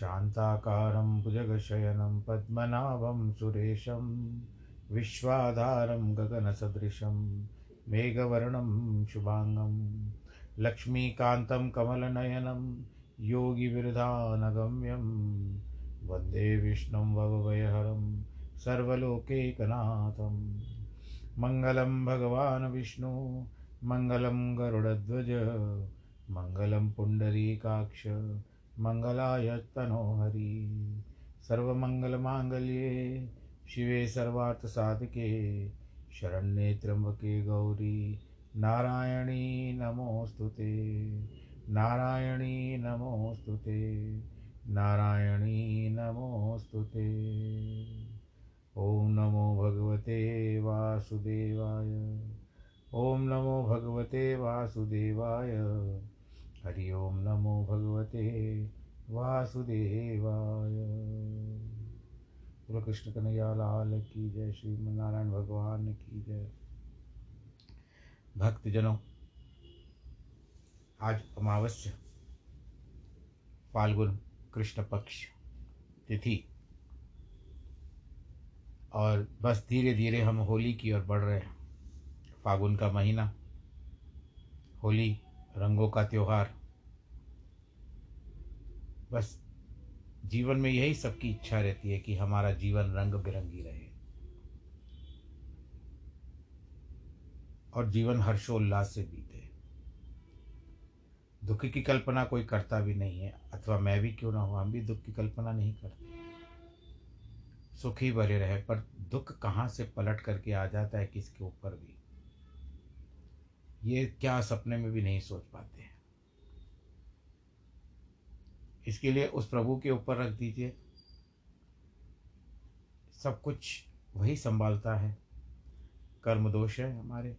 शान्ताकारं भुजगशयनं पद्मनाभं सुरेशं विश्वाधारं गगनसदृशं मेघवर्णं शुभाङ्गं लक्ष्मीकान्तं कमलनयनं योगिविरधानगम्यं वंदे विष्णुं भवभयहरं सर्वलोकैकनाथं मङ्गलं भगवान् विष्णु, मङ्गलं गरुडध्वज, मङ्गलं पुण्डरीकाक्ष मङ्गलाय तनोहरि सर्वमङ्गलमाङ्गल्ये शिवे सर्वार्थसाधके। शरण्ये त्र्यम्बके गौरी, नारायणी नमोऽस्तु ते। नारायणी नमोऽस्तु ते। नारायणी नमोऽस्तु ते। ॐ नमो भगवते वासुदेवाय। ॐ नमो भगवते वासुदेवाय। हरि ओम नमो भगवते वासुदेवाय। कृष्ण कन्हैया लाल की जय श्री नारायण भगवान की जय। भक्तजनों, आज अमावस्या, फाल्गुन कृष्ण पक्ष तिथि। और बस धीरे धीरे हम होली की ओर बढ़ रहे हैं। फागुन का महीना, होली रंगों का त्यौहार। बस जीवन में यही सबकी इच्छा रहती है कि हमारा जीवन रंग बिरंगी रहे। और जीवन हर्षोल्लास से बीते। दुख की कल्पना कोई करता भी नहीं है, अथवा मैं भी क्यों ना हो, हम भी दुख की कल्पना नहीं करते। सुख भरे रहे, पर दुख कहाँ से पलट करके आ जाता है किसके ऊपर भी? ये क्या सपने में भी नहीं सोच पाते हैं। इसके लिए उस प्रभु के ऊपर रख दीजिए। सब कुछ वही संभालता है। कर्म दोष है हमारे,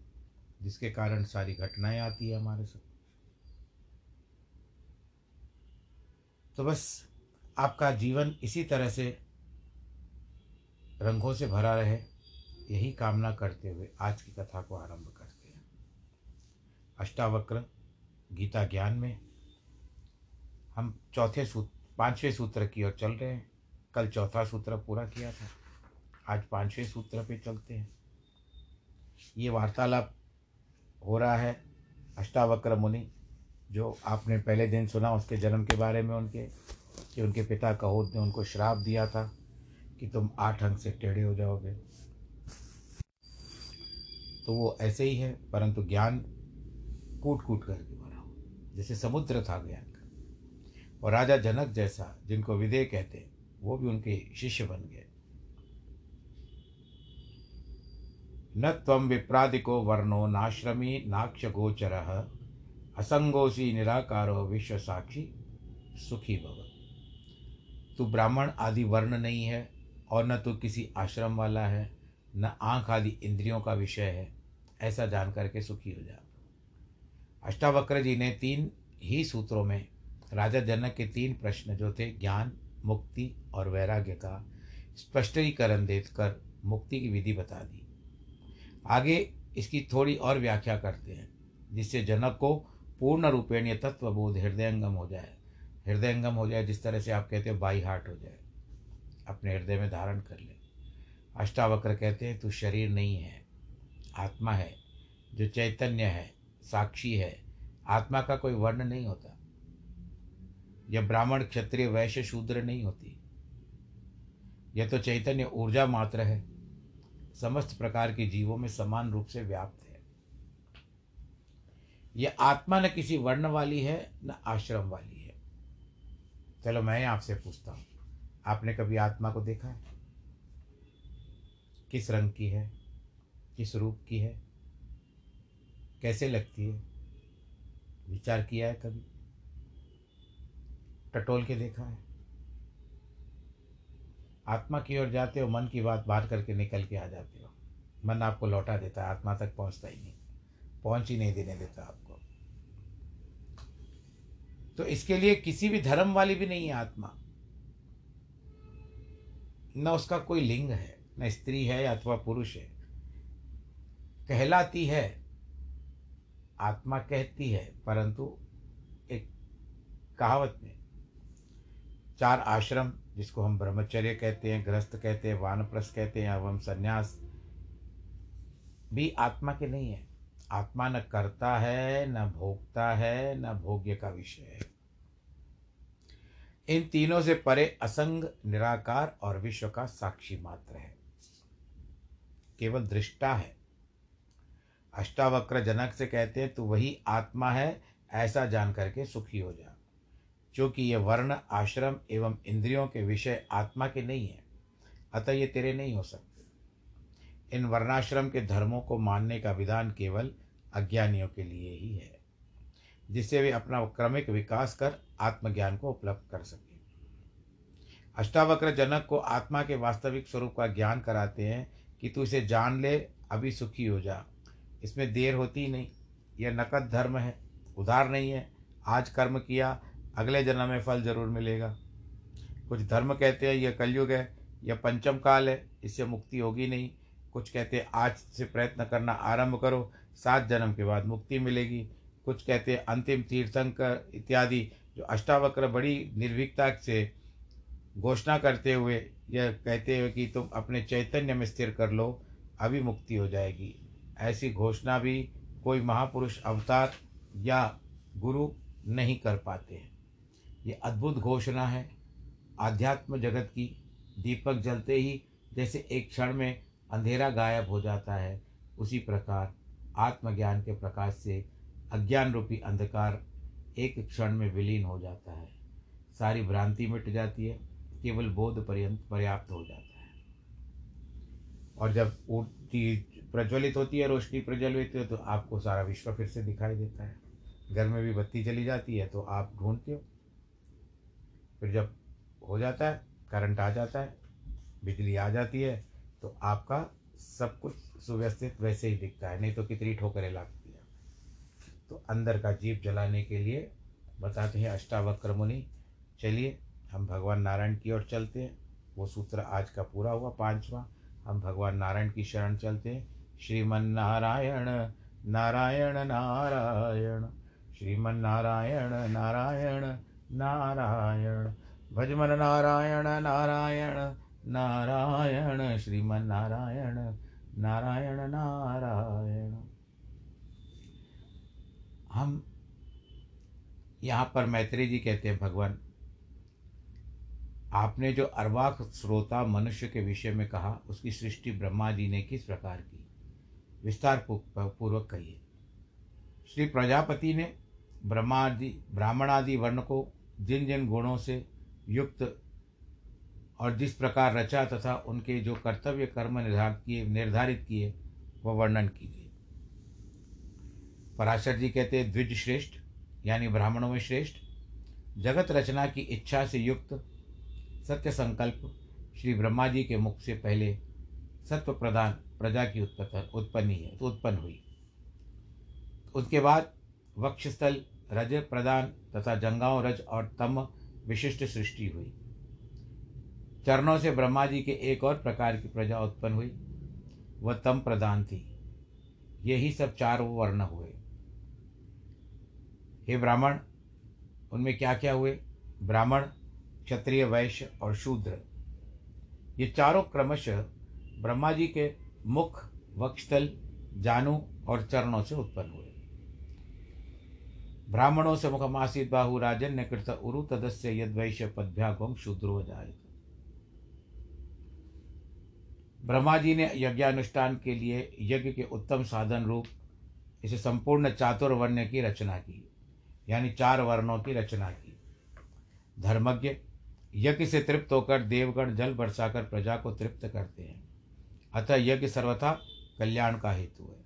जिसके कारण सारी घटनाएँ आती है हमारे सब तो बस आपका जीवन इसी तरह से रंगों से भरा रहे, यही कामना करते हुए आज की कथा को आरंभ करते हैं अष्टावक्र, गीता ज्ञान में हम चौथे सूत्र पाँचवें सूत्र की ओर चल रहे हैं। कल चौथा सूत्र पूरा किया था। आज पाँचवें सूत्र पे चलते हैं। ये वार्तालाप हो रहा है अष्टावक्र मुनि, जो आपने पहले दिन सुना उसके जन्म के बारे में उनके, कि उनके पिता कहोद ने उनको श्राप दिया था कि तुम आठ अंक से टेढ़े हो जाओगे। तो वो ऐसे ही है, परंतु ज्ञान कूट कूट करके भरा हो जैसे समुद्र था ज्ञान का। और राजा जनक जैसा, जिनको विदय कहते, वो भी उनके शिष्य बन गए। न तम विप्रादिको वर्णो नाश्रमी नाक्ष गोचर असंगोसी निराकारो विश्व साक्षी सुखी भव। तू ब्राह्मण आदि वर्ण नहीं है, और न तू किसी आश्रम वाला है, न आँख आदि इंद्रियों का विषय है, ऐसा जान करके सुखी हो जा। अष्टावक्र जी ने तीन ही सूत्रों में राजा जनक के तीन प्रश्न जो थे, ज्ञान, मुक्ति और वैराग्य का स्पष्टीकरण देकर मुक्ति की विधि बता दी। आगे इसकी थोड़ी और व्याख्या करते हैं, जिससे जनक को पूर्ण रूपेण ये तत्वबोध हृदयंगम हो जाए। हृदयंगम हो जाए जिस तरह से आप कहते हो बाई हार्ट हो जाए। अपने हृदय में धारण कर ले। अष्टावक्र कहते हैं, तू शरीर नहीं है, आत्मा है, जो चैतन्य है साक्षी है। आत्मा का कोई वर्ण नहीं होता। यह ब्राह्मण, क्षत्रिय, वैश्य, शूद्र नहीं होती। यह तो चैतन्य ऊर्जा मात्र है। समस्त प्रकार के जीवों में समान रूप से व्याप्त है। यह आत्मा न किसी वर्ण वाली है, न आश्रम वाली है। चलो मैं आपसे पूछता हूँ। आपने कभी आत्मा को देखा है? किस रंग की है? किस रूप की है? कैसे लगती है? विचार किया है कभी? टटोल के देखा है? आत्मा की ओर जाते हो, मन की बात बाहर करके निकल के आ जाते हो। मन आपको लौटा देता है, आत्मा तक पहुँचता ही नहीं। पहुँच ही नहीं देने देता आपको। तो इसके लिए किसी भी धर्म वाली भी नहीं है आत्मा। न उसका कोई लिंग है, न स्त्री है अथवा पुरुष है। कहलाती है आत्मा कहती है, परंतु एक कहावत में, चार आश्रम जिसको हम ब्रह्मचर्य कहते हैं ग्रस्त कहते हैं, वानप्रस्थ कहते हैं, एवं संन्यास, भी आत्मा के नहीं है। आत्मा न करता है, न भोगता है, न भोग्य का विषय है। इन तीनों से परे असंग, निराकार और विश्व का साक्षी मात्र है। केवल दृष्टा है। अष्टावक्र जनक से कहते हैं, तू वही आत्मा है, ऐसा जान करके सुखी हो जा। क्योंकि ये वर्ण, आश्रम एवं इंद्रियों के विषय आत्मा के नहीं है, अतः ये तेरे नहीं हो सकते। इन वर्णाश्रम के धर्मों को मानने का विधान केवल अज्ञानियों के लिए ही है, जिससे वे अपना क्रमिक विकास कर आत्मज्ञान को उपलब्ध कर सके। अष्टावक्र जनक को आत्मा के वास्तविक स्वरूप का ज्ञान कराते हैं कि तू इसे जान ले, अभी सुखी हो जा। इसमें देर होती नहीं। यह नकद धर्म है, उधार नहीं है। आज कर्म किया, अगले जन्म में फल ज़रूर मिलेगा। कुछ धर्म कहते हैं, यह कलयुग है, यह पंचम काल है, इससे मुक्ति होगी नहीं। कुछ कहते हैं, आज से प्रयत्न करना आरंभ करो, सात जन्म के बाद मुक्ति मिलेगी। कुछ कहते हैं, अंतिम तीर्थंकर इत्यादि, जो अष्टावक्र बड़ी निर्भीकता से घोषणा करते हुए, यह कहते हुए कि तुम अपने चैतन्य में स्थिर कर लो, अभी मुक्ति हो जाएगी। ऐसी घोषणा भी कोई महापुरुष अवतार या गुरु नहीं कर पाते हैं। ये अद्भुत घोषणा है। आध्यात्म जगत की दीपक जलते ही जैसे एक क्षण में अंधेरा गायब हो जाता है, उसी प्रकार आत्मज्ञान के प्रकाश से अज्ञान रूपी अंधकार एक क्षण में विलीन हो जाता है। सारी भ्रांति मिट जाती है, केवल बोध पर्यंत पर्याप्त हो जाता है। और जब ऊर्ति प्रज्वलित होती है, रोशनी प्रज्वलित हो तो आपको सारा विश्व फिर से दिखाई देता है। घर में भी बत्ती चली जाती है तो आप ढूंढते हो। फिर जब हो जाता है, करंट आ जाता है, बिजली आ जाती है तो आपका सब कुछ सुव्यवस्थित वैसे ही दिखता है, नहीं तो कितनी ठोकरें लगती है। तो अंदर का जीप जलाने के लिए बताते हैं अष्टावक्र मुनि, चलिए, हम भगवान नारायण की ओर चलते हैं। वो सूत्र आज का पूरा हुआ, पांचवा। हम भगवान नारायण की शरण चलते हैं। श्रीमन नारायण नारायण। नारायण श्रीमन नारायण नारायण। भजमन नारायण नारायण। नारायण श्रीमन नारायण नारायण। नारायण हम यहाँ पर मैत्री जी कहते हैं, भगवान, आपने जो अर्वाक श्रोता मनुष्य के विषय में कहा, उसकी सृष्टि ब्रह्मा जी ने किस प्रकार की? विस्तार पूर्वक कही श्री प्रजापति ने ब्रह्मादि, ब्राह्मणादि वर्ण को जिन जिन गुणों से युक्त और जिस प्रकार रचा तथा उनके जो कर्तव्य कर्म निर्धारित किए निर्धारित किए, वह वर्णन कीजिए। पराशर जी कहते हैं, द्विज श्रेष्ठ, यानी ब्राह्मणों में श्रेष्ठ। जगत रचना की इच्छा से युक्त सत्य संकल्प श्री ब्रह्मा जी के मुख से पहले सत्व प्रदान प्रजा की उत्पत्ति, उत्पन्नी है तो उत्पन्न हुई। उसके बाद वक्षस्थल, रज प्रदान तथा जंगाओं रज और तम विशिष्ट सृष्टि हुई। चरणों से ब्रह्मा जी के एक और प्रकार की प्रजा उत्पन्न हुई, वह तम प्रदान थी। यही सब चार वर्ण हुए। हे ब्राह्मण, उनमें क्या क्या हुए? ब्राह्मण, क्षत्रिय, वैश्य और शूद्र। ये चारों क्रमशः ब्रह्मा जी के मुख वक्षस्थल जानू और चरणों से उत्पन्न हुए। ब्राह्मणों से मुखमासित बाहु ने कृत उरु तदस्य यद वैश्य पदभ्यागोम शूद्रो जाए ब्रह्मा जी ने यज्ञानुष्ठान के लिए यज्ञ के उत्तम साधन रूप, इसे संपूर्ण चातुर्वर्ण की रचना की, यानी चार वर्णों की रचना की। धर्मज्ञ यज्ञ से तृप्त होकर देवगण जल बरसाकर प्रजा को तृप्त करते हैं। अतः यज्ञ सर्वथा कल्याण का हेतु है।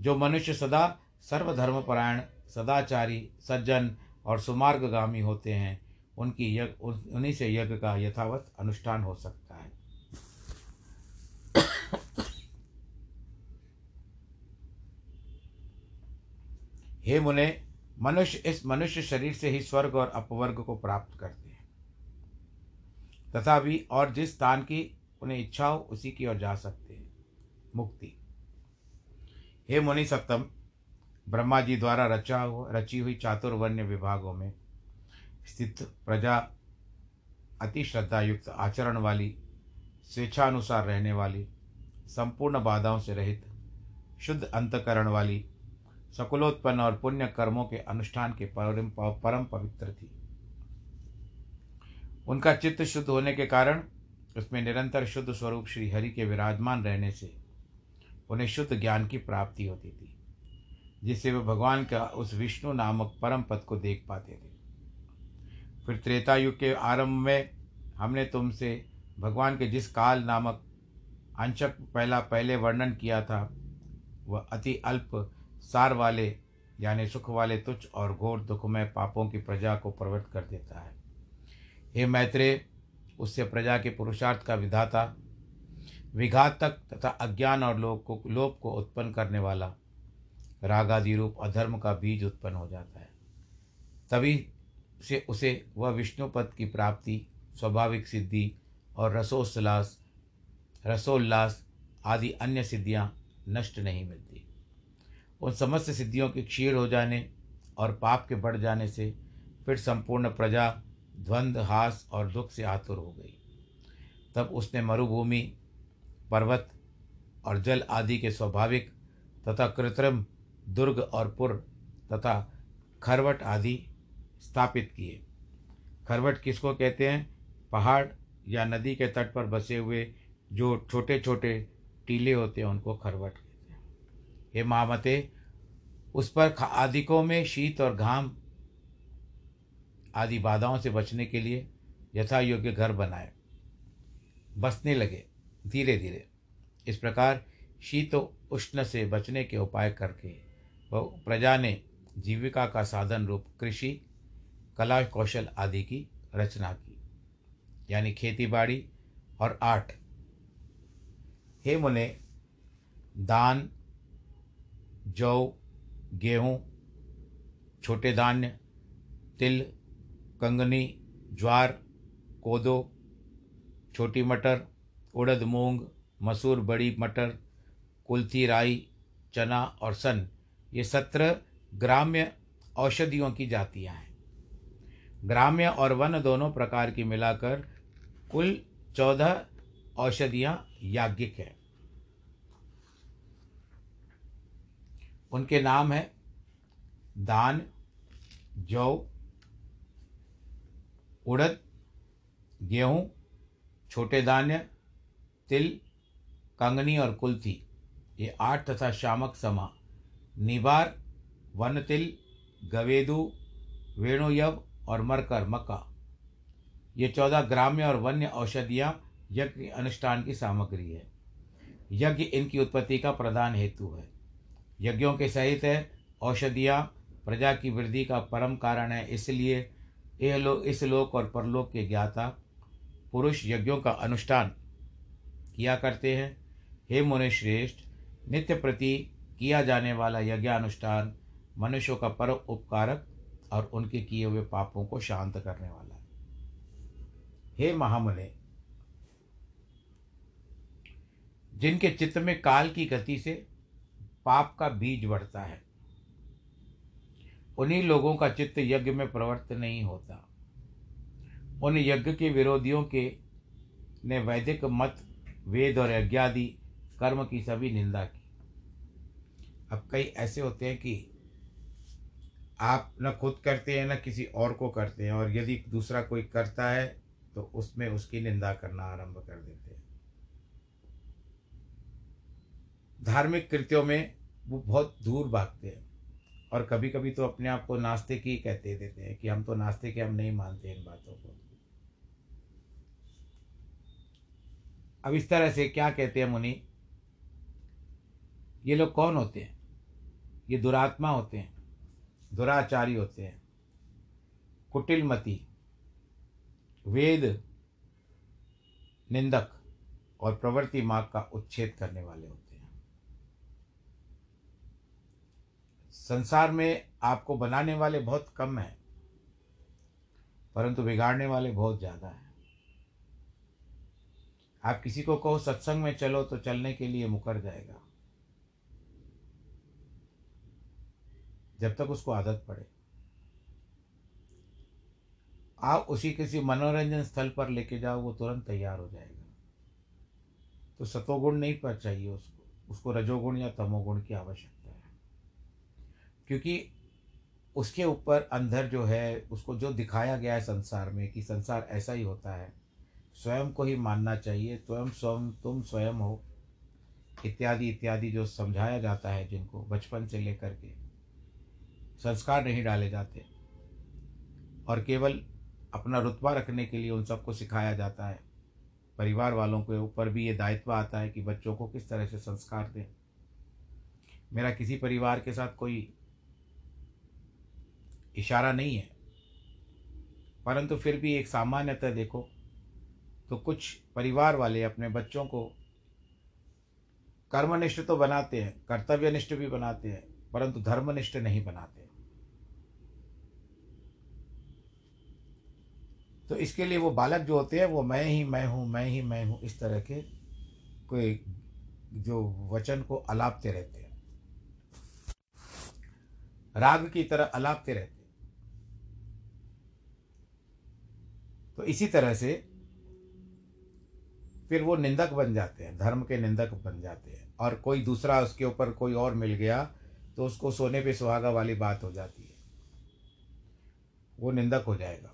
जो मनुष्य सदा सर्वधर्मपरायण, सदाचारी, सज्जन और सुमार्गगामी होते हैं, उनकी यज्ञ उन्हीं से यज्ञ का यथावत अनुष्ठान हो सकता है। हे मुने, मनुष्य इस मनुष्य शरीर से ही स्वर्ग और अपवर्ग को प्राप्त करते हैं। तथा भी और जिस स्थान की उन्हें इच्छा हो उसी की ओर जा सकते हैं। मुक्ति। हे मुनि सप्तम, ब्रह्मा जी द्वारा रचा हो, रची हुई चातुर्वर्ण विभागों में स्थित प्रजा अति श्रद्धा युक्त आचरण वाली, स्वेच्छानुसार रहने वाली, संपूर्ण बाधाओं से रहित, शुद्ध अंतकरण वाली सकुलोत्पन्न और पुण्य कर्मों के अनुष्ठान के परम परम पवित्र थी। उनका चित्त शुद्ध होने के कारण उसमें निरंतर शुद्ध स्वरूप श्री हरि के विराजमान रहने से उन्हें शुद्ध ज्ञान की प्राप्ति होती थी, जिससे वे भगवान का उस विष्णु नामक परम पद को देख पाते थे। फिर त्रेता युग के आरंभ में हमने तुमसे भगवान के जिस काल नामक अंशक पहला पहले वर्णन किया था, वह अति अल्प सार वाले, यानी सुख वाले तुच्छ और घोर दुखमय पापों की प्रजा को प्रवृत्त कर देता है। हे मैत्रेय उससे प्रजा के पुरुषार्थ का विधाता विघातक तथा अज्ञान और लोभ को लोभ को उत्पन्न करने वाला रागादि रूप अधर्म का बीज उत्पन्न हो जाता है। तभी से उसे वह विष्णुपद की प्राप्ति, स्वाभाविक सिद्धि और रसोल्लास रसोल्लास आदि अन्य सिद्धियाँ नष्ट नहीं मिलती। उन समस्त सिद्धियों के क्षीण हो जाने और पाप के बढ़ जाने से फिर संपूर्ण प्रजा द्वंद्व हास और दुख से आतुर हो गई। तब उसने मरुभूमि, पर्वत और जल आदि के स्वाभाविक तथा कृत्रिम दुर्ग और पुर तथा खरवट आदि स्थापित किए। खरवट किसको कहते हैं? पहाड़ या नदी के तट पर बसे हुए जो छोटे छोटे टीले होते हैं, उनको खरवट कहते हैं। हे महामते उस पर आदिकों में शीत और घाम आदि बाधाओं से बचने के लिए यथा योग्य घर बनाए। बसने लगे धीरे धीरे। इस प्रकार शीत उष्ण से बचने के उपाय करके वह प्रजा ने जीविका का साधन रूप कृषि, कला, कौशल आदि की रचना की। यानी खेती बाड़ी और आर्ट हे मुने, दान, जौ, गेहूँ, छोटे धान्य, तिल कंगनी, ज्वार, कोदो, छोटी मटर, उड़द मूंग, मसूर बड़ी मटर, कुल्थी राई, चना और सन। ये सत्रह ग्राम्य औषधियों की जातियाँ हैं। ग्राम्य और वन दोनों प्रकार की मिलाकर कुल चौदह औषधियाँ याज्ञिक हैं। उनके नाम है दान, जौ उड़द, गेहूँ, छोटे धान्य, तिल, कंगनी और कुल्थी। ये आठ तथा शामक समा। निवार वन तिल गवेदु वेणुयव और मरकर मक्का। ये चौदह ग्राम्य और वन्य औषधियाँ यज्ञ अनुष्ठान की सामग्री है। यज्ञ इनकी उत्पत्ति का प्रधान हेतु है। यज्ञों के सहित है औषधियाँ, प्रजा की वृद्धि का परम कारण है, इसलिए यह लोग इस लोक और परलोक के ज्ञाता, पुरुष यज्ञों का अनुष्ठान किया करते हैं। हे मुनि श्रेष्ठ, नित्य प्रति किया जाने वाला यज्ञानुष्ठान मनुष्यों का परम उपकारक और उनके किए हुए पापों को शांत करने वाला है। हे महामुने, जिनके चित्त में काल की गति से पाप का बीज बढ़ता है उन्हीं लोगों का चित्त यज्ञ में प्रवृत्त नहीं होता। उन यज्ञ के विरोधियों के ने वैदिक मत, वेद और यज्ञादि कर्म की सभी निंदा की। अब कई ऐसे होते हैं कि आप न खुद करते हैं, न किसी और को करते हैं, और यदि दूसरा कोई करता है तो उसमें उसकी निंदा करना आरंभ कर देते हैं। धार्मिक कृत्यों में वो बहुत दूर भागते हैं। और कभी कभी तो अपने आप को नास्तिक ही कहते देते हैं कि हम तो नास्तिक हैं, हम नहीं मानते इन बातों को। अब इस तरह से क्या कहते हैं मुनि? ये लोग कौन होते हैं? ये दुरात्मा होते हैं, दुराचारी होते हैं, कुटिलमती, वेद, निंदक और प्रवृत्ति मार्ग का उच्छेद करने वाले होते हैं। संसार में आपको बनाने वाले बहुत कम हैं, परंतु बिगाड़ने वाले बहुत ज़्यादा हैं। आप किसी को कहो, सत्संग में चलो तो चलने के लिए मुकर जाएगा। जब तक उसको आदत पड़े। आप उसी किसी मनोरंजन स्थल पर लेके जाओ, वो तुरंत तैयार हो जाएगा। तो सतोगुण नहीं पर चाहिए उसको उसको रजोगुण या तमोगुण की आवश्यकता। क्योंकि उसके ऊपर अंदर जो है, उसको जो दिखाया गया है संसार में कि संसार ऐसा ही होता है। स्वयं को ही मानना चाहिए स्वयं स्वयं तुम स्वयं हो। इत्यादि इत्यादि जो समझाया जाता है जिनको बचपन से लेकर के। संस्कार नहीं डाले जाते। और केवल अपना रुतबा रखने के लिए उन सबको सिखाया जाता है। परिवार वालों के ऊपर भी ये दायित्व आता है कि बच्चों को किस तरह से संस्कार दें। मेरा किसी परिवार के साथ कोई इशारा नहीं है। परंतु फिर भी एक सामान्यतः देखो तो कुछ परिवार वाले अपने बच्चों को कर्मनिष्ठ तो बनाते हैं, कर्तव्यनिष्ठ भी बनाते हैं, परंतु धर्मनिष्ठ नहीं बनाते तो इसके लिए वो बालक जो होते हैं, वो मैं ही, मैं हूँ, मैं ही, मैं हूँ, इस तरह के कोई जो वचन को अलापते रहते हैं। राग की तरह अलापते रहते हैं। तो इसी तरह से फिर वो निंदक बन जाते हैं, धर्म के निंदक बन जाते हैं। और कोई दूसरा उसके ऊपर कोई और मिल गया तो उसको सोने पे सुहागा वाली बात हो जाती है। वो निंदक हो जाएगा।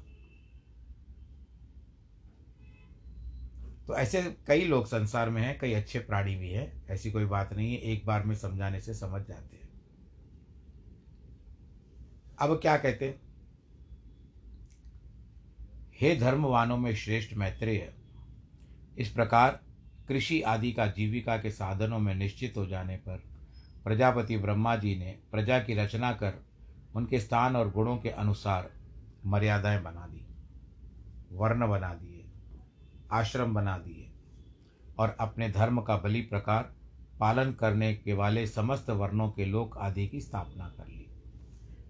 तो ऐसे कई लोग संसार में हैं, कई अच्छे प्राणी भी हैं, ऐसी कोई बात नहीं है, एक बार में समझाने से समझ जाते हैं। अब क्या कहते हैं? हे धर्मवानों में श्रेष्ठ मैत्रेय, इस प्रकार कृषि आदि का जीविका के साधनों में निश्चित हो जाने पर प्रजापति ब्रह्मा जी ने प्रजा की रचना कर उनके स्थान और गुणों के अनुसार मर्यादाएँ बना दी, वर्ण बना दिए, आश्रम बना दिए और अपने धर्म का बलि प्रकार पालन करने के वाले समस्त वर्णों के लोक आदि की स्थापना कर ली।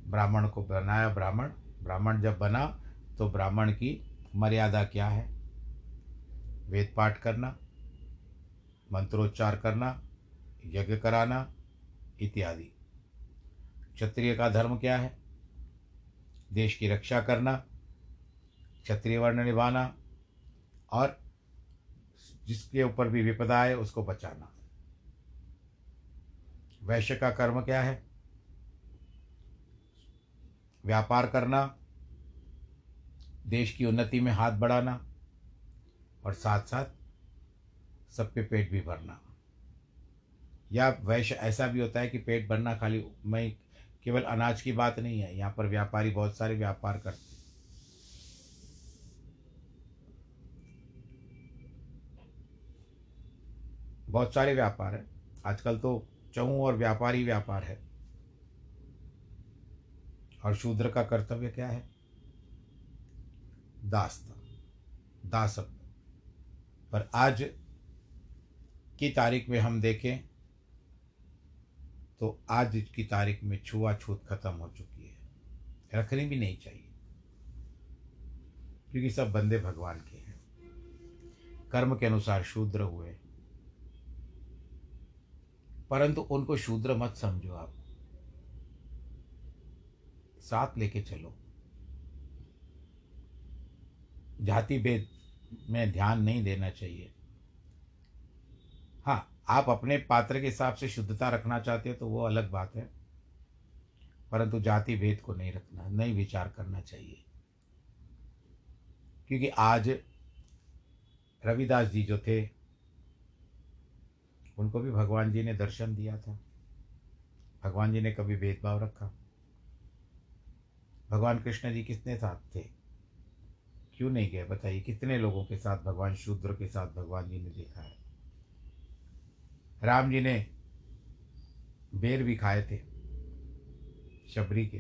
ब्राह्मण को बनाया ब्राह्मण ब्राह्मण जब बना तो ब्राह्मण की मर्यादा क्या है? वेद पाठ करना, मंत्रोच्चार करना, यज्ञ कराना इत्यादि। क्षत्रिय का धर्म क्या है? देश की रक्षा करना, क्षत्रिय वर्ण निभाना और जिसके ऊपर भी विपदा है उसको बचाना। वैश्य का कर्म क्या है? व्यापार करना देश की उन्नति में हाथ बढ़ाना और साथ साथ सबके पेट भी भरना। या वैश्य ऐसा भी होता है कि पेट भरना खाली मैं केवल अनाज की बात नहीं है, यहाँ पर व्यापारी बहुत सारे व्यापार करते बहुत सारे व्यापार है। आजकल तो चऊ और व्यापारी व्यापार है। और शूद्र का कर्तव्य क्या है? दासता दासत्व पर आज की तारीख में हम देखें तो आज की तारीख में छुआछूत खत्म हो चुकी है। रखनी भी नहीं चाहिए, क्योंकि सब बंदे भगवान के हैं। कर्म के अनुसार शूद्र हुए। परंतु उनको शूद्र मत समझो आप। साथ लेके चलो। जाति भेद में ध्यान नहीं देना चाहिए। हाँ आप अपने पात्र के हिसाब से शुद्धता रखना चाहते हो तो वो अलग बात है, परंतु जाति भेद को नहीं रखना, नहीं विचार करना चाहिए। क्योंकि आज रविदास जी जो थे, उनको भी भगवान जी ने दर्शन दिया था। भगवान जी ने कभी भेदभाव रखा। भगवान कृष्ण जी किसने साथ थे? क्यों नहीं गए? बताइए, कितने लोगों के साथ भगवान शूद्र के साथ भगवान जी ने देखा है? राम जी ने बेर भी खाए थे, शबरी के।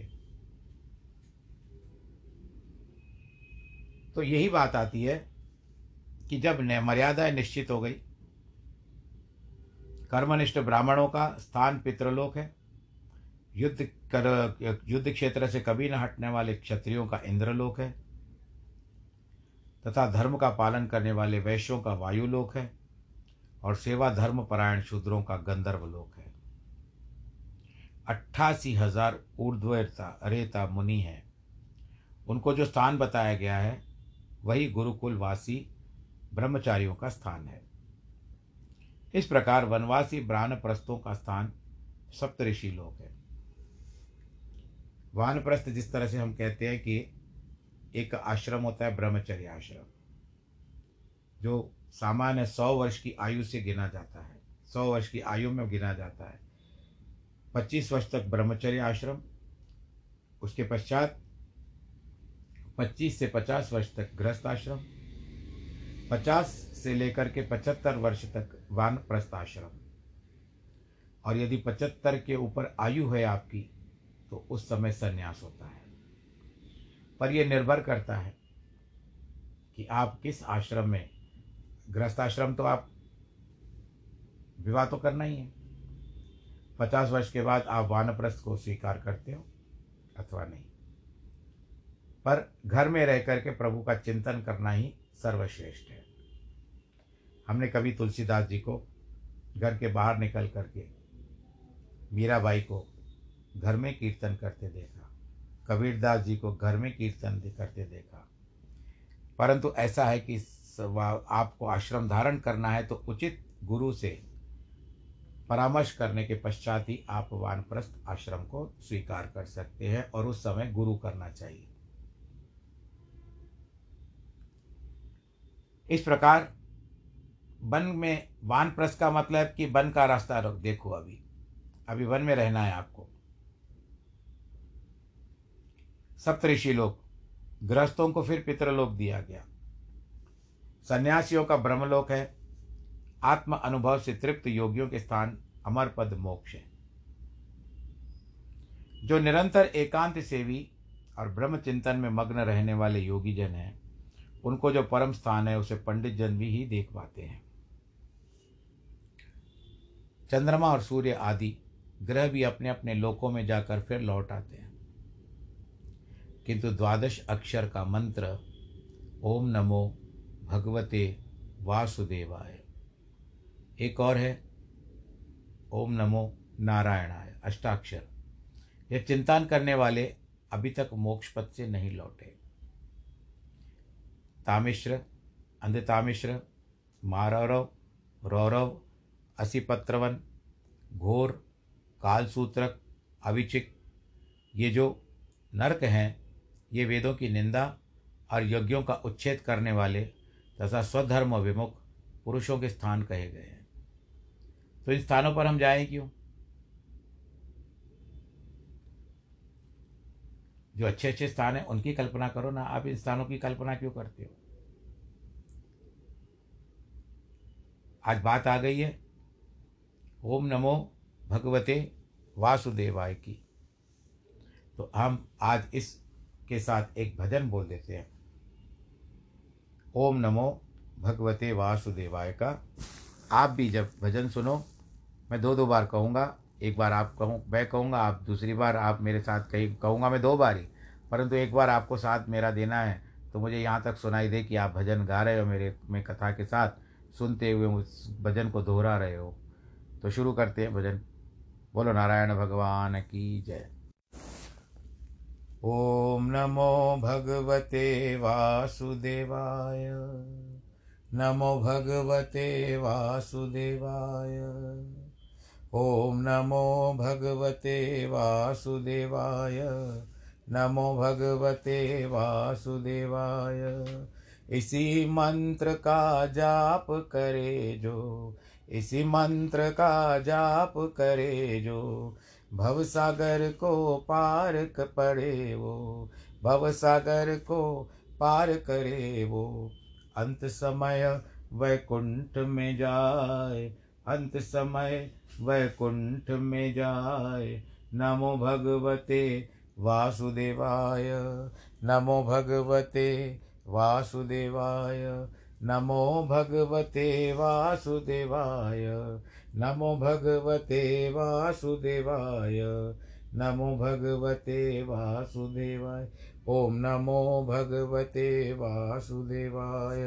तो यही बात आती है कि जब मर्यादाएँ निश्चित हो गई, कर्मनिष्ठ ब्राह्मणों का स्थान पितृलोक है, युद्ध कर, युद्ध क्षेत्र से कभी न हटने वाले क्षत्रियों का इंद्रलोक है तथा धर्म का पालन करने वाले वैश्यों का वायुलोक है और सेवा धर्म परायण शूद्रों का गंधर्व लोक है। अट्ठासी हज़ार ऊर्ध्वता अरेता मुनि है। उनको जो स्थान बताया गया है, वही गुरुकुल वासी ब्रह्मचारियों का स्थान है। इस प्रकार वनवासी ब्राह्मणप्रस्थों का स्थान सप्तऋषि लोक है। वानप्रस्थ जिस तरह से हम कहते हैं कि एक आश्रम होता है, ब्रह्मचर्य आश्रम, जो सामान्य सौ वर्ष की आयु से गिना जाता है। सौ वर्ष की आयु में गिना जाता है। पच्चीस वर्ष तक ब्रह्मचर्य आश्रम, उसके पश्चात पच्चीस से पचास वर्ष तक गृहस्थ आश्रम, पचास से लेकर के पचहत्तर वर्ष तक वानप्रस्थ आश्रम। और यदि पचहत्तर के ऊपर आयु है आपकी तो उस समय संन्यास होता है। पर यह निर्भर करता है कि आप किस आश्रम में गृहस्थाश्रम तो आप विवाह तो करना ही है। पचास वर्ष के बाद आप वानप्रस्थ को स्वीकार करते हो अथवा नहीं। पर घर में रह करके प्रभु का चिंतन करना ही सर्वश्रेष्ठ है। हमने कभी तुलसीदास जी को घर के बाहर निकल करके मीराबाई को घर में कीर्तन करते देखा। कबीरदास जी को घर में कीर्तन करते देखा। परंतु ऐसा है कि आपको आश्रम धारण करना है तो उचित गुरु से परामर्श करने के पश्चात ही आप वानप्रस्थ आश्रम को स्वीकार कर सकते हैं और उस समय गुरु करना चाहिए। इस प्रकार वन में, वानप्रस्थ का मतलब कि वन का रास्ता देखो अभी। अभी वन में रहना है आपको। सप्तऋषि लोग गृहस्थों को फिर पितृलोक दिया गया। सन्यासियों का ब्रह्मलोक है। आत्म अनुभव से तृप्त योगियों के स्थान अमर पद मोक्ष है। जो निरंतर एकांत सेवी और ब्रह्म चिंतन में मग्न रहने वाले योगी जन हैं, उनको जो परम स्थान है, उसे पंडित जन भी ही देख पाते हैं। चंद्रमा और सूर्य आदि ग्रह भी अपने अपने लोकों में जाकर फिर लौट आते हैं। किंतु द्वादश अक्षर का मंत्र, ओम नमो भगवते वासुदेवाय। एक और है, ओम नमो नारायणाय, अष्टाक्षर। यह चिंतन करने वाले अभी तक मोक्ष पथ से नहीं लौटे। तामिश्र, अंधतामिश्र, मारौरव, रौरव, असिपत्रवन, घोर, कालसूत्रक, अविचिक, ये जो नरक हैं ये वेदों की निंदा और यज्ञों का उच्छेद करने वाले तथा स्वधर्म विमुख पुरुषों के स्थान कहे गए हैं। तो इन स्थानों पर हम जाएँ क्यों? जो अच्छे अच्छे स्थान हैं, उनकी कल्पना करो ना। आप इन स्थानों की कल्पना क्यों करते हो? आज बात आ गई है, ओम नमो भगवते वासुदेवाय की। तो हम आज इसके साथ एक भजन बोल देते हैं। ओम नमो भगवते वासुदेवाय का। आप भी जब भजन सुनो, मैं दो दो बार कहूँगा। एक बार आप कहूँ, मैं कहूँगा, आप दूसरी बार आप मेरे साथ कहीं कहूँगा, मैं दो बार ही। परंतु एक बार आपको साथ मेरा देना है तो मुझे यहाँ तक सुनाई दे कि आप भजन गा रहे हो मेरे, में कथा के साथ, सुनते हुए उस भजन को दोहरा रहे हो। तो शुरू करते हैं भजन। बोलो, नारायण भगवान की जय। ओम नमो भगवते वासुदेवाय। नमो भगवते वासुदेवाय। ॐ नमो भगवते वासुदेवाय। नमो भगवते वासुदेवाय। इसी मंत्र का जाप करे जो, इसी मंत्र का जाप करे जो भव सागर को पार पड़े वो भव सागर को पार करे वो। अंत समय वैकुंठ में जाए, अंत समय वैकुंठ में जाए। नमो भगवते वासुदेवाय, नमो भगवते वासुदेवाय, नमो भगवते वासुदेवाय। नमो भगवते वासुदेवाय, नमो भगवते वासुदेवाय, ओम नमो भगवते वासुदेवाय।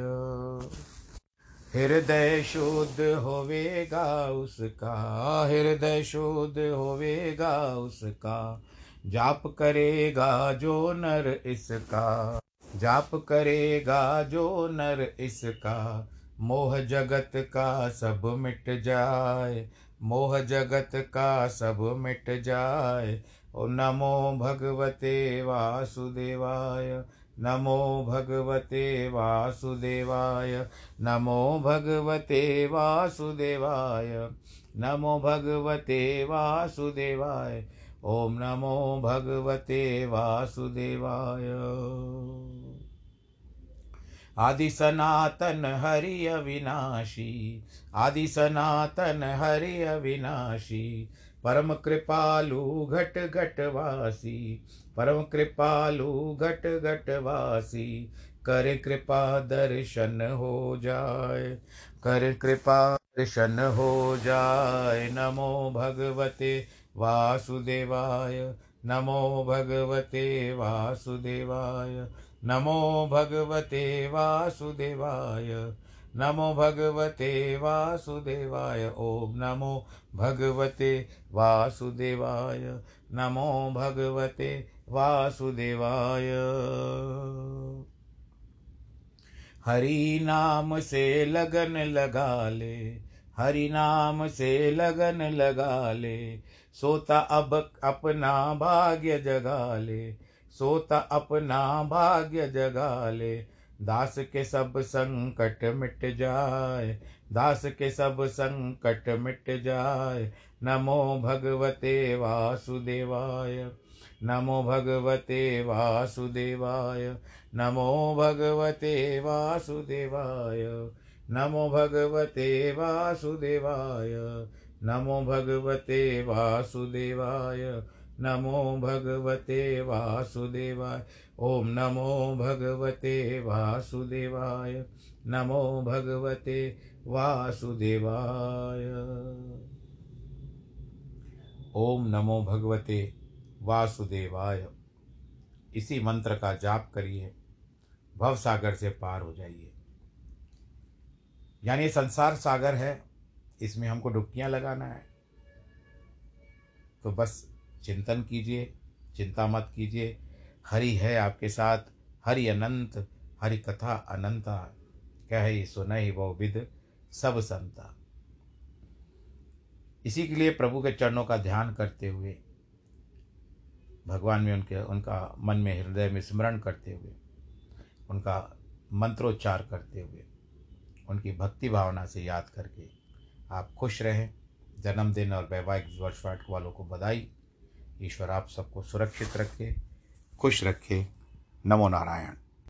हृदय शुद्ध होवेगा उसका, हृदय शुद्ध होवेगा उसका, जाप करेगा जो नर इसका, जाप करेगा जो नर इसका मोह जगत का सब मिट जाए, मोह जगत का सब मिट जाए। ओ नमो भगवते वासुदेवाय, नमो भगवते वासुदेवाय, नमो भगवते वासुदेवाय, नमो भगवते वासुदेवाय ॐ नमो भगवते वासुदेवाय। आदि सनातन हरि अविनाशी आदि सनातन हरि अविनाशी परम कृपालु घट घट वासी परम कृपालु घट घट वासी, कर कृपा दर्शन हो जाए कर कृपा दर्शन हो जाए नमो भगवते वासुदेवाय, नमो भगवते वासुदेवाय। नमो भगवते वासुदेवाय, नमो भगवते वासुदेवाय ॐ नमो भगवते वासुदेवाय, नमो भगवते वासुदेवाय। हरि नाम से लगन लगा ले हरि नाम से लगन लगा ले सोता अब अपना भाग्य जगा ले सोता अपना भाग्य जगा ले। दास के सब संकट मिट जाए, दास के सब संकट मिट जाए। नमो भगवते वासुदेवाय, नमो भगवते वासुदेवाय, नमो भगवते वासुदेवाय, नमो भगवते वासुदेवाय, नमो भगवते वासुदेवाय। नमो भगवते वासुदेवाय। ॐ नमो भगवते वासुदेवाय। नमो भगवते वासुदेवाय। ओम नमो भगवते वासुदेवाय। इसी मंत्र का जाप करिए। भव सागर से पार हो जाइए। यानी संसार सागर है, इसमें हमको डुबकियाँ लगाना है। तो बस चिंतन कीजिए, चिंता मत कीजिए। हरि है आपके साथ, हरि अनंत, हरि कथा अनंता। कह सुनहि वो विद सब संता। इसी के लिए प्रभु के चरणों का ध्यान करते हुए, भगवान में उनके, उनका मन में, हृदय में स्मरण करते हुए, उनका मंत्रोच्चार करते हुए, उनकी भक्ति भावना से याद करके आप खुश रहें। जन्मदिन और वैवाहिक वर्षवाट वालों को बधाई। ईश्वर आप सबको सुरक्षित रखे खुश रखे। नमो नारायण।